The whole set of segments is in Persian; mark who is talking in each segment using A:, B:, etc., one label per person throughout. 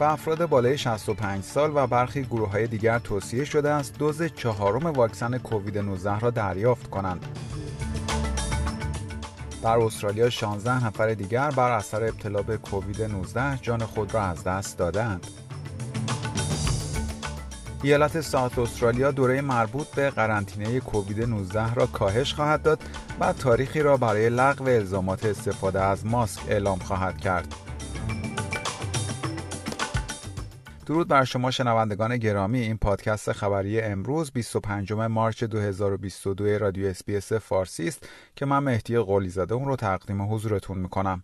A: به افراد بالای 65 سال و برخی گروه های دیگر توصیه شده است دوز چهارم واکسن کووید 19 را دریافت کنند. در استرالیا 16 نفر دیگر بر اثر ابتلا به کووید 19 جان خود را از دست دادند. ایالت ساعت استرالیا دوره مربوط به قرنطینه کووید 19 را کاهش خواهد داد و تاریخی را برای لغو الزامات استفاده از ماسک اعلام خواهد کرد. درود بر شما شنوندگان گرامی این پادکست خبری امروز 25 March 2022 رادیو SBS فارسی است که من مهدی قلی زاده اون رو تقدیم حضورتون می‌کنم.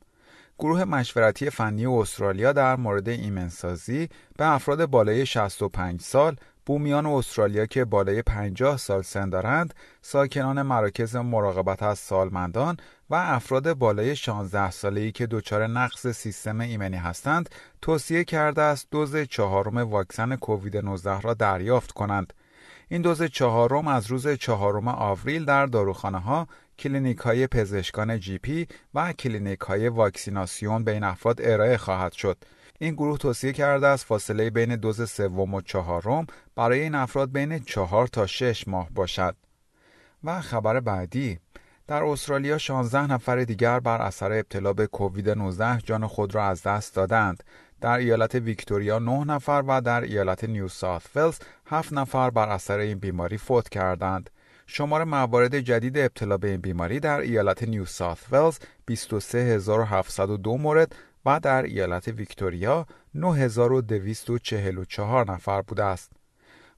A: گروه مشورتی فنی استرالیا در مورد ایمنسازی به افراد بالای 65 سال بومیان استرالیا که بالای 50 سال سن دارند، ساکنان مراکز مراقبت از سالمندان و افراد بالای 16 ساله‌ای که دچار نقص سیستم ایمنی هستند، توصیه کرده است دوز چهارم واکسن کووید 19 را دریافت کنند. این دوز چهارم از روز چهارم آوریل در داروخانه ها، کلینیک های پزشکان GP و کلینیک های واکسیناسیون به این افراد ارائه خواهد شد. این گروه توصیه کرده است فاصله بین دوز سوم و چهارم برای این افراد بین چهار تا شش ماه باشد. و خبر بعدی در استرالیا 16 نفر دیگر بر اثر ابتلا به کووید 19 جان خود را از دست دادند. در ایالت ویکتوریا 9 نفر و در ایالت نیو ساوت ولز 7 نفر بر اثر این بیماری فوت کردند. شمار موارد جدید ابتلا به این بیماری در ایالت نیو ساوت ولز 23702 مورد و در ایالت ویکتوریا 9244 نفر بوده است.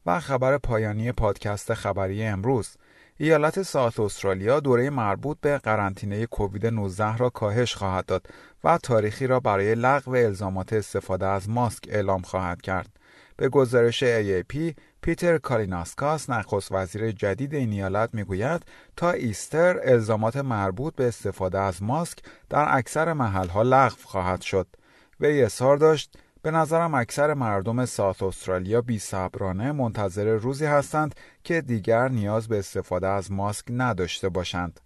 A: و خبر پایانی پادکست خبری امروز ایالت ساعت استرالیا دوره مربوط به قرنطینه کووید 19 را کاهش خواهد داد و تاریخی را برای لغو الزامات استفاده از ماسک اعلام خواهد کرد. به گزارش AAP پیتر کالیناسکاس نخست وزیر جدید این ایالت می‌گوید تا ایستر الزامات مربوط به استفاده از ماسک در اکثر محلها لغو خواهد شد. وی اظهار داشت به نظرم اکثر مردم ساعت استرالیا بی صبرانه منتظر روزی هستند که دیگر نیاز به استفاده از ماسک نداشته باشند.